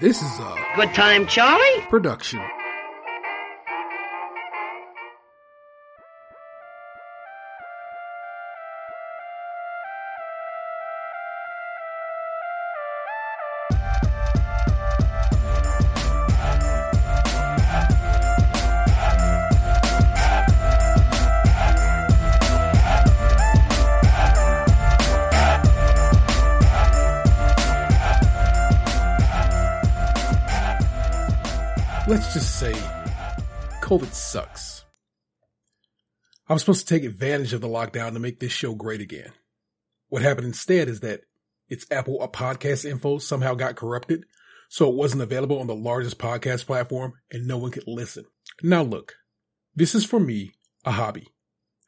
This is a Good time, Charlie? production. I was supposed to take advantage of the lockdown to make this show great again. What happened instead is that its Apple podcast info somehow got corrupted, so it wasn't available on the largest podcast platform and no one could listen. Now look, this is for me a hobby.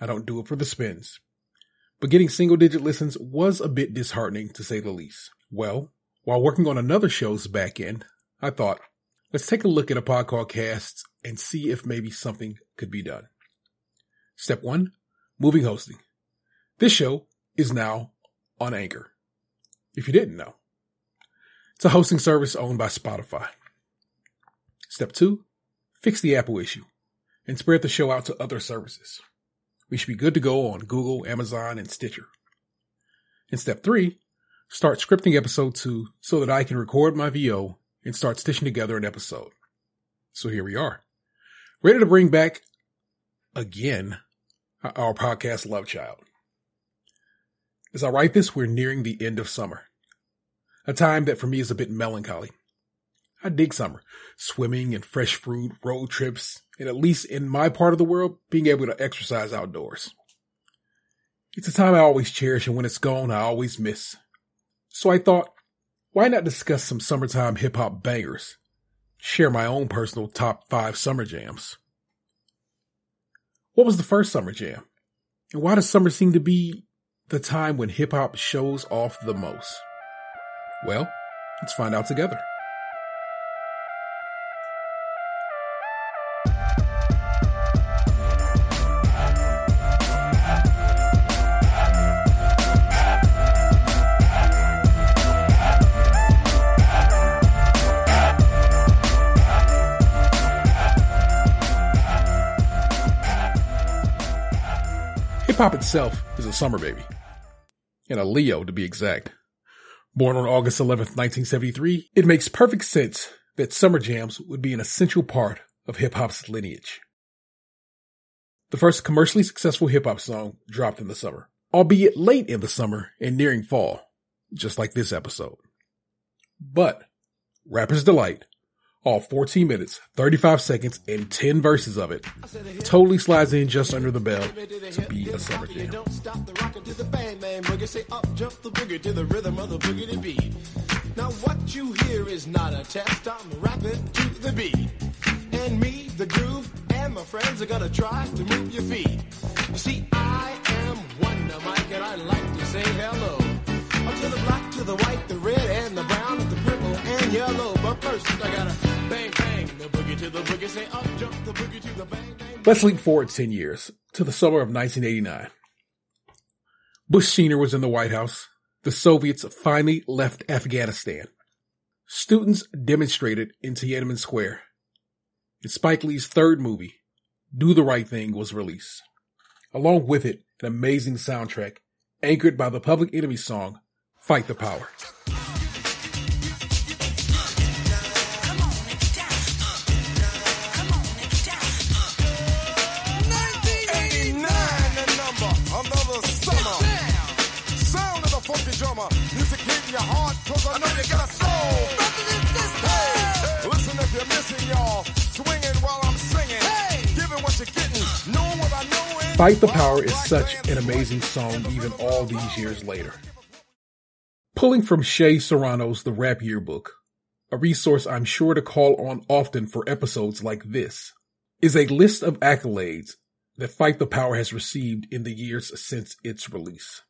I don't do it for the spins. But getting single digit listens was a bit disheartening to say the least. Well, while working on another show's back end, I thought, let's take a look at a podcast and see if maybe something could be done. Step one, moving hosting. This show is now on Anchor. If you didn't know, it's a hosting service owned by Spotify. Step two, fix the Apple issue and spread the show out to other services. We should be good to go on Google, Amazon, and Stitcher. And step three, start scripting episode two so that I can record my VO and start stitching together an episode. So here we are, ready to bring back again our podcast Love Child. As I write this, we're nearing the end of summer, a time that for me is a bit melancholy. I dig summer, swimming and fresh fruit, road trips, and at least in my part of the world, being able to exercise outdoors. It's a time I always cherish, and when it's gone, I always miss. So I thought, why not discuss some summertime hip hop bangers? Share my own personal top five summer jams. What was the first summer jam? And why does summer seem to be the time when hip hop shows off the most? Well, let's find out together. Hop itself is a summer baby. And a Leo to be exact. Born on August 11th, 1973, it makes perfect sense that summer jams would be an essential part of hip hop's lineage. The first commercially successful hip hop song dropped in the summer, albeit late in the summer and nearing fall, just like this episode. But Rapper's Delight, all 14 minutes, 35 seconds, and 10 verses of it, totally slides in just under the bell to be a summer jam. Now what you hear is not a test. I'm rapping to the beat, and me, the groove, and my friends are gonna try to move your feet. You see, I am Wonder Mike, and I like to say hello. Up to the black, to the white, the red, and the brown, the purple and yellow. But first, I gotta Let's leap forward 10 years to the summer of 1989. Bush Sr. was in the White House. The Soviets finally left Afghanistan. Students demonstrated in Tiananmen Square. And Spike Lee's third movie, Do the Right Thing, was released. Along with it, an amazing soundtrack anchored by the Public Enemy song, Fight the Power. Drummer. Music hitting your heart, cause I know you got a soul. Hey, listen if you're missing, y'all. Swinging while I'm singing. Giving what you're getting. Know what I know. Fight the Power is such an amazing song even all these years later. Pulling from Shea Serrano's The Rap Yearbook, a resource I'm sure to call on often for episodes like this, is a list of accolades that Fight the Power has received in the years since its release.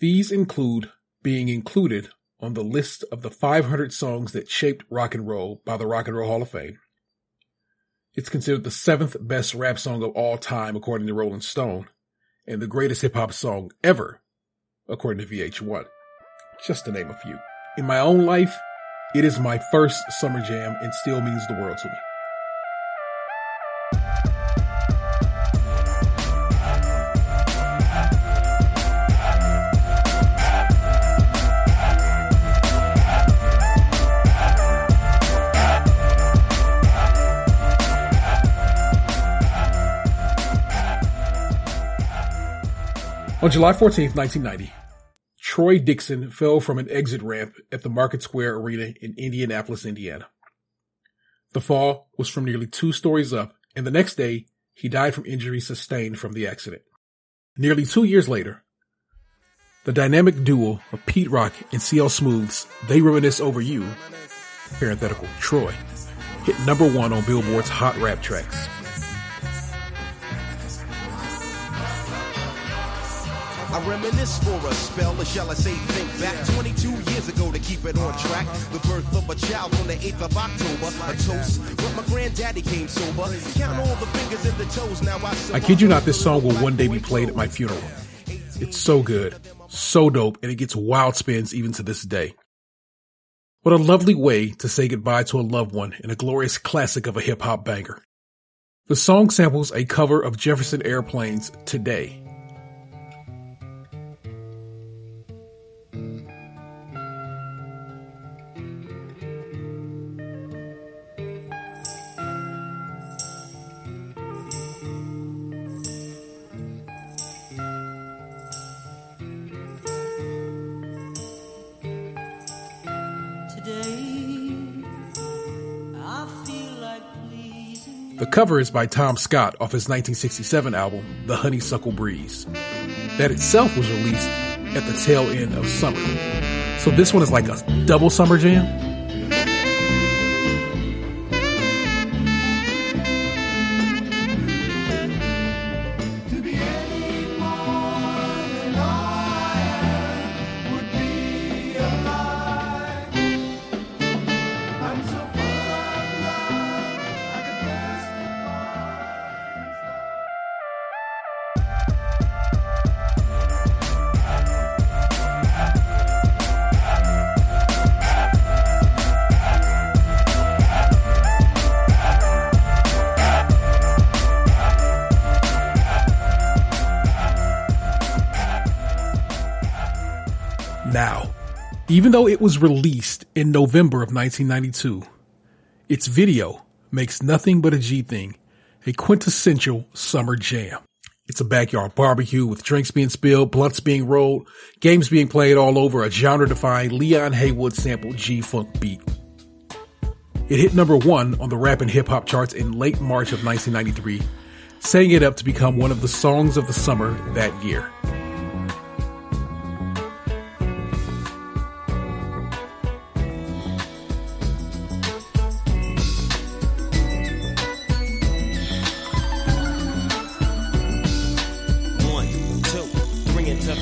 These include being included on the list of the 500 songs that shaped rock and roll by the Rock and Roll Hall of Fame. It's considered the seventh best rap song of all time, according to Rolling Stone, and the greatest hip hop song ever, according to VH1. Just to name a few. In my own life, It is my first summer jam and still means the world to me. On July 14th, 1990, Troy Dixon fell from an exit ramp at the Market Square Arena in Indianapolis, Indiana. The fall was from nearly two stories up, and the next day, he died from injuries sustained from the accident. Nearly two years later, the dynamic duo of Pete Rock and CL Smooth's They Reminisce Over You, parenthetical Troy, hit number one on Billboard's Hot Rap Tracks. I reminisce for a spell, or shall I say think back 22 years ago to keep it on track. The birth of a child on the 8th of October. A toast, but my granddaddy came sober. Count all the fingers and the toes, now I I kid you not, this song will one day be played at my funeral. It's so good, so dope, and it gets wild spins even to this day. What a lovely way to say goodbye to a loved one and a glorious classic of a hip hop banger. The song samples a cover of Jefferson Airplane's Today. The cover is by Tom Scott off his 1967 album, The Honeysuckle Breeze. That itself was released at the tail end of summer. So this one is like a double summer jam. Even though it was released in November of 1992, its video makes nothing but a G thing, a quintessential summer jam. It's a backyard barbecue with drinks being spilled, blunts being rolled, games being played all over a genre defying Leon Haywood sample G Funk beat. It hit number one on the rap and hip hop charts in late March of 1993, setting it up to become one of the songs of the summer that year.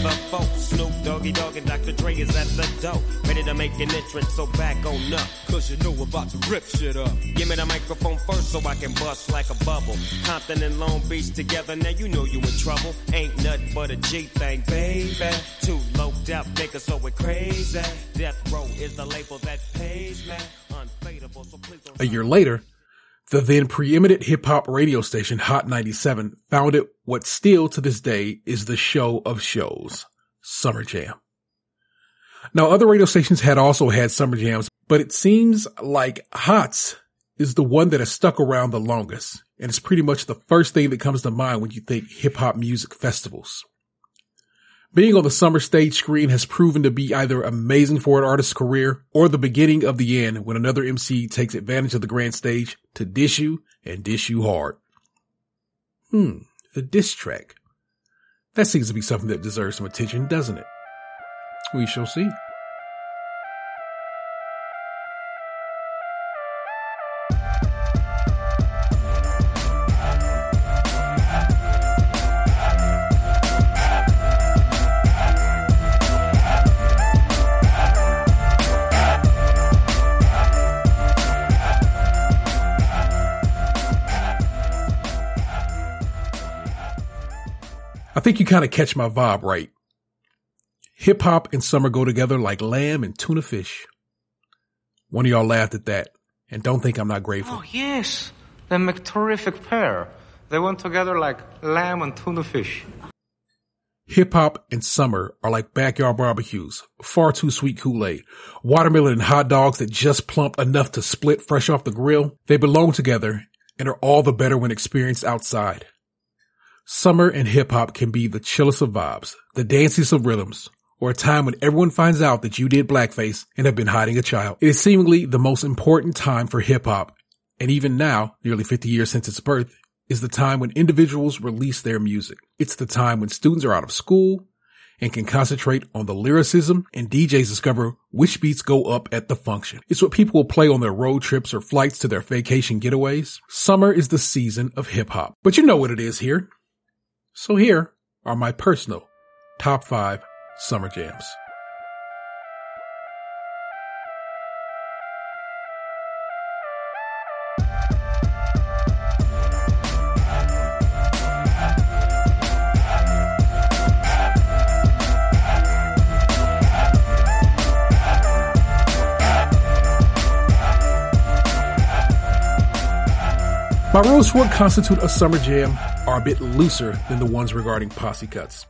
The four. Snoop Doggy Dogg and Dr. Dre is at the door. Ready to make an entrance, so back on up. Cause you know we're about to rip shit up. Give me the microphone first so I can bust like a bubble. Compton and Long Beach together, now you know you in trouble. Ain't nothing but a G thing, baby. Too low out niggas, so it crazy. Death Row is the label that pays me. Unfadable, so please don't A year later, the then preeminent hip hop radio station Hot 97 founded what still to this day is the show of shows, Summer Jam. Now other radio stations had also had summer jams, but it seems like Hot's is the one that has stuck around the longest. And it's pretty much the first thing that comes to mind when you think hip hop music festivals. Being on the summer stage screen has proven to be either amazing for an artist's career or the beginning of the end when another MC takes advantage of the grand stage to dish you and dish you hard. Hmm, the diss track. That seems to be something that deserves some attention, doesn't it? We shall see. Think you kind of catch my vibe right. Hip hop and summer go together like lamb and tuna fish. One of y'all laughed at that. And don't think I'm not grateful. Oh, yes. They make terrific pair. They went together like lamb and tuna fish. Hip hop and summer are like backyard barbecues, far too sweet Kool-Aid, watermelon and hot dogs that just plump enough to split fresh off the grill. They belong together and are all the better when experienced outside. Summer and hip hop can be the chillest of vibes, the danciest of rhythms, or a time when everyone finds out that you did blackface and have been hiding a child. It is seemingly the most important time for hip hop. And even now, nearly 50 years since its birth, is the time when individuals release their music. It's the time when students are out of school and can concentrate on the lyricism and DJs discover which beats go up at the function. It's what people will play on their road trips or flights to their vacation getaways. Summer is the season of hip hop, but you know what it is here. So here are my personal top five summer jams. My rules for what constitute a summer jam are a bit looser than the ones regarding posse cuts.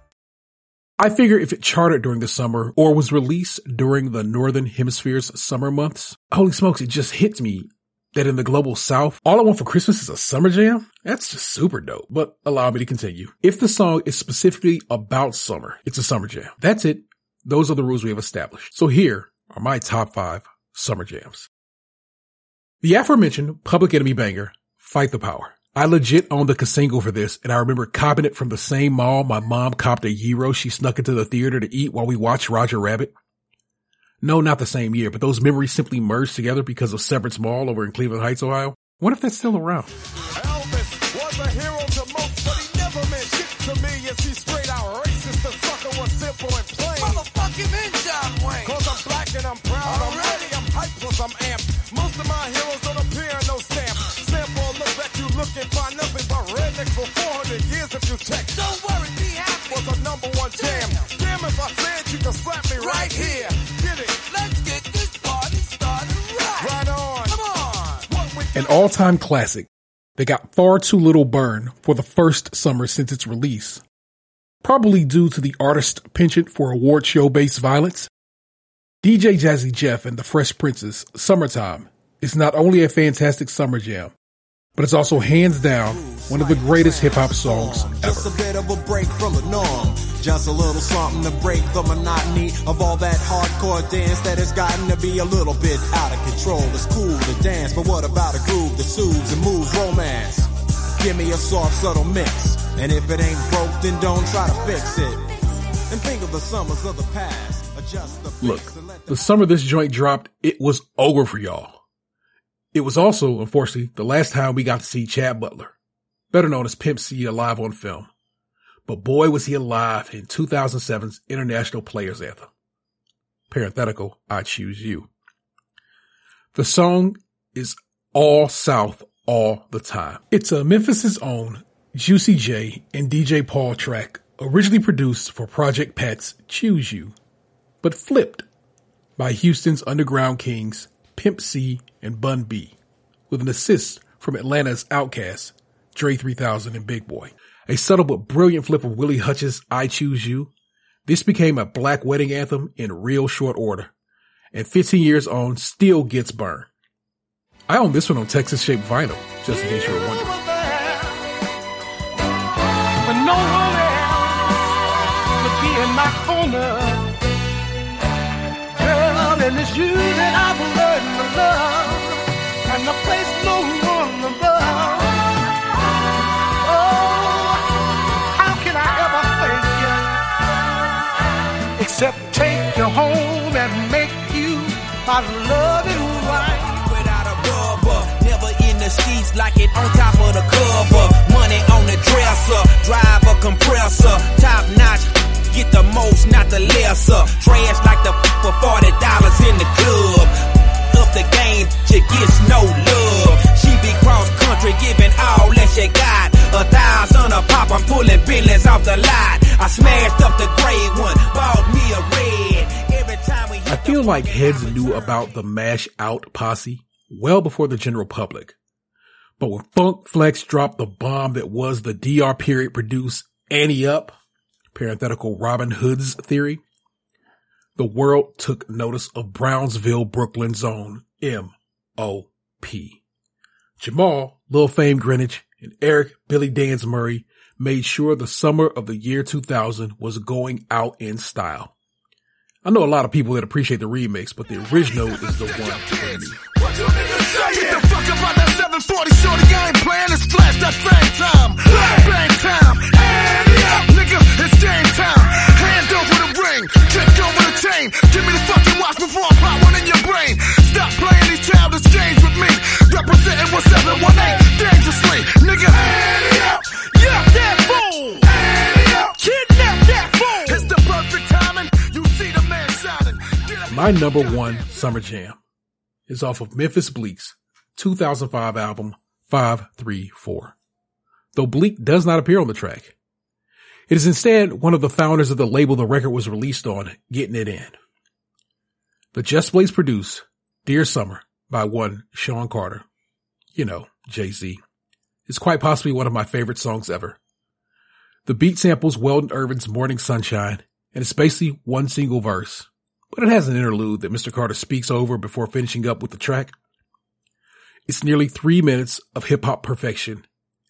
I figure if it charted during the summer or was released during the Northern Hemisphere's summer months, holy smokes, it just hits me that in the global south, all I want for Christmas is a summer jam. That's just super dope. But allow me to continue. If the song is specifically about summer, it's a summer jam. That's it. Those are the rules we have established. So here are my top five summer jams. The aforementioned Public Enemy banger, Fight the Power. I legit owned the cassingle for this, and I remember copping it from the same mall my mom copped a gyro she snuck into the theater to eat while we watched Roger Rabbit. No, not the same year, but those memories simply merged together because of Severance Mall over in Cleveland Heights, Ohio. What if that's still around? Elvis was a hero to most, but he never meant shit to me. Yes, he's straight out racist. The sucker was simple and plain. Motherfucking in John Wayne. Cause I'm black and I'm proud. I'm ready, I'm hyped, plus I'm amped. Most of my heroes 400 years if you check. Don't worry, be happy. Was number one jam. Damn if I said you slap me right here. Get it? Let's get this party started right. Right on. Come on. An all-time classic that got far too little burn for the first summer since its release. Probably due to the artist penchant for award show-based violence. DJ Jazzy Jeff and the Fresh Prince's Summertime is not only a fantastic summer jam, but it's also hands down one of the greatest hip-hop songs ever. Just a bit of a break from the norm. Just a little something to break the monotony of all that hardcore dance that has gotten to be a little bit out of control. It's cool to dance, but what about a groove that soothes and moves romance? Give me a soft, subtle mix. And if it ain't broke, then don't try to fix it. And think of the summers of the past. Adjust the Look, fix and let the summer this joint dropped, it was over for y'all. It was also, unfortunately, the last time we got to see Chad Butler, better known as Pimp C, alive on film. But boy, was he alive in 2007's International Players Anthem. Parenthetical, I choose you. The song is all South all the time. It's a Memphis's own Juicy J and DJ Paul track, originally produced for Project Pat's Choose You, but flipped by Houston's Underground Kings, Pimp C and Bun B, with an assist from Atlanta's Outkast, Dre 3000 and Big Boi. A subtle but brilliant flip of Willie Hutch's I Choose You. This became a black wedding anthem in real short order, and 15 years on still gets burned. I own this one on Texas shaped vinyl, just in case you were wondering. Girl, and it's you that I my loving wife. without a. Never in the seats like it on top of the cover. Money on the dresser, drive a compressor, top notch. Get the most, not the lesser. Trash like the for forty dollars in the club. The game, she gets no love. She be cross country, giving all that she got. A thousand a pop, I'm pulling billions off the lot. I smashed up the gray one, bought me a red. Every time we I I feel like heads knew about the Mash Out posse well before the general public. But when Funk Flex dropped the bomb that was the DR period produced Ante Up, parenthetical Robbin' Hoodz theory, the world took notice of Brownsville, Brooklyn's own M.O.P. Jamal, Lil Fame Grinnage, and Eric Billy Danze Murray made sure the summer of the year 2000 was going out in style. I know a lot of people that appreciate the remix, but the original is the one for me. My number one summer jam is off of Memphis Bleek's 2005 album 534. Though Bleek does not appear on the track. It is instead one of the founders of the label the record was released on, getting it in. The Just Blaze produced Dear Summer by one Sean Carter. You know, Jay-Z. It's quite possibly one of my favorite songs ever. The beat samples Weldon Irvine's Morning Sunshine, and it's basically one single verse but it has an interlude that Mr. Carter speaks over before finishing up with the track. It's nearly three minutes of hip hop perfection,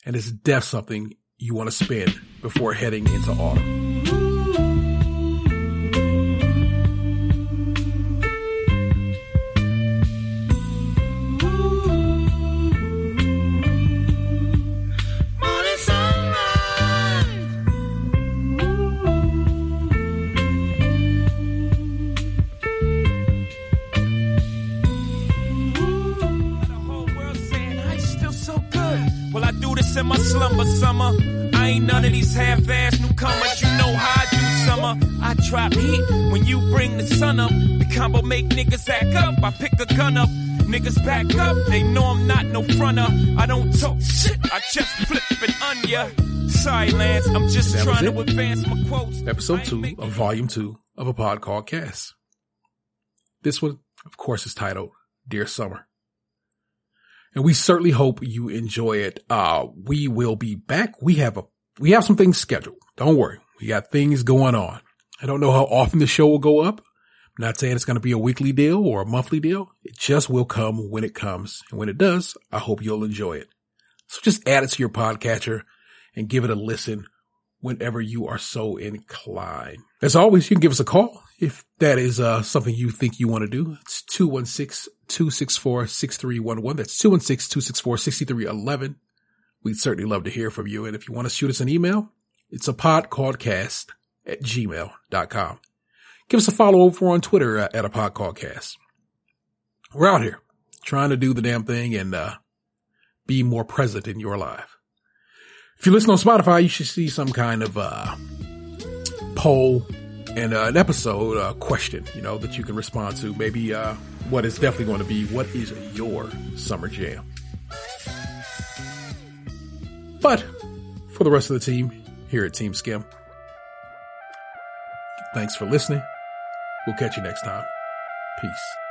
and it's def something you want to spend before heading into autumn. This in my slumber summer. I ain't none of these half-ass newcomers. You know how I do summer. I drop heat when you bring the sun up. The combo make niggas act up. I pick a gun up. Niggas back up. They know I'm not no fronter. I don't talk shit. I just flip it on ya. Sorry, Lance. I'm just trying to advance my quotes. Episode ain't two making of volume two of a pod called Cast. This one, of course, is titled Dear Summer. And we certainly hope you enjoy it. Uh, we will be back. We have a, we have some things scheduled. Don't worry. We got things going on. I don't know how often the show will go up. I'm not saying it's going to be a weekly deal or a monthly deal. It just will come when it comes. And when it does, I hope you'll enjoy it. So just add it to your podcatcher and give it a listen whenever you are so inclined. As always, you can give us a call if that is uh, something you think you want to do. It's 216-264-6311. That's 216-264-6311. We'd certainly love to hear from you. And if you want to shoot us an email, it's a pod called cast at gmail.com. Give us a follow over on Twitter uh, at a podcast. We're out here trying to do the damn thing and uh, be more present in your life. If you listen on Spotify, you should see some kind of uh, poll and uh, an episode uh, question, you know, that you can respond to. Maybe uh, what is definitely going to be what is your summer jam. But for the rest of the team here at Team Skim, thanks for listening. We'll catch you next time. Peace.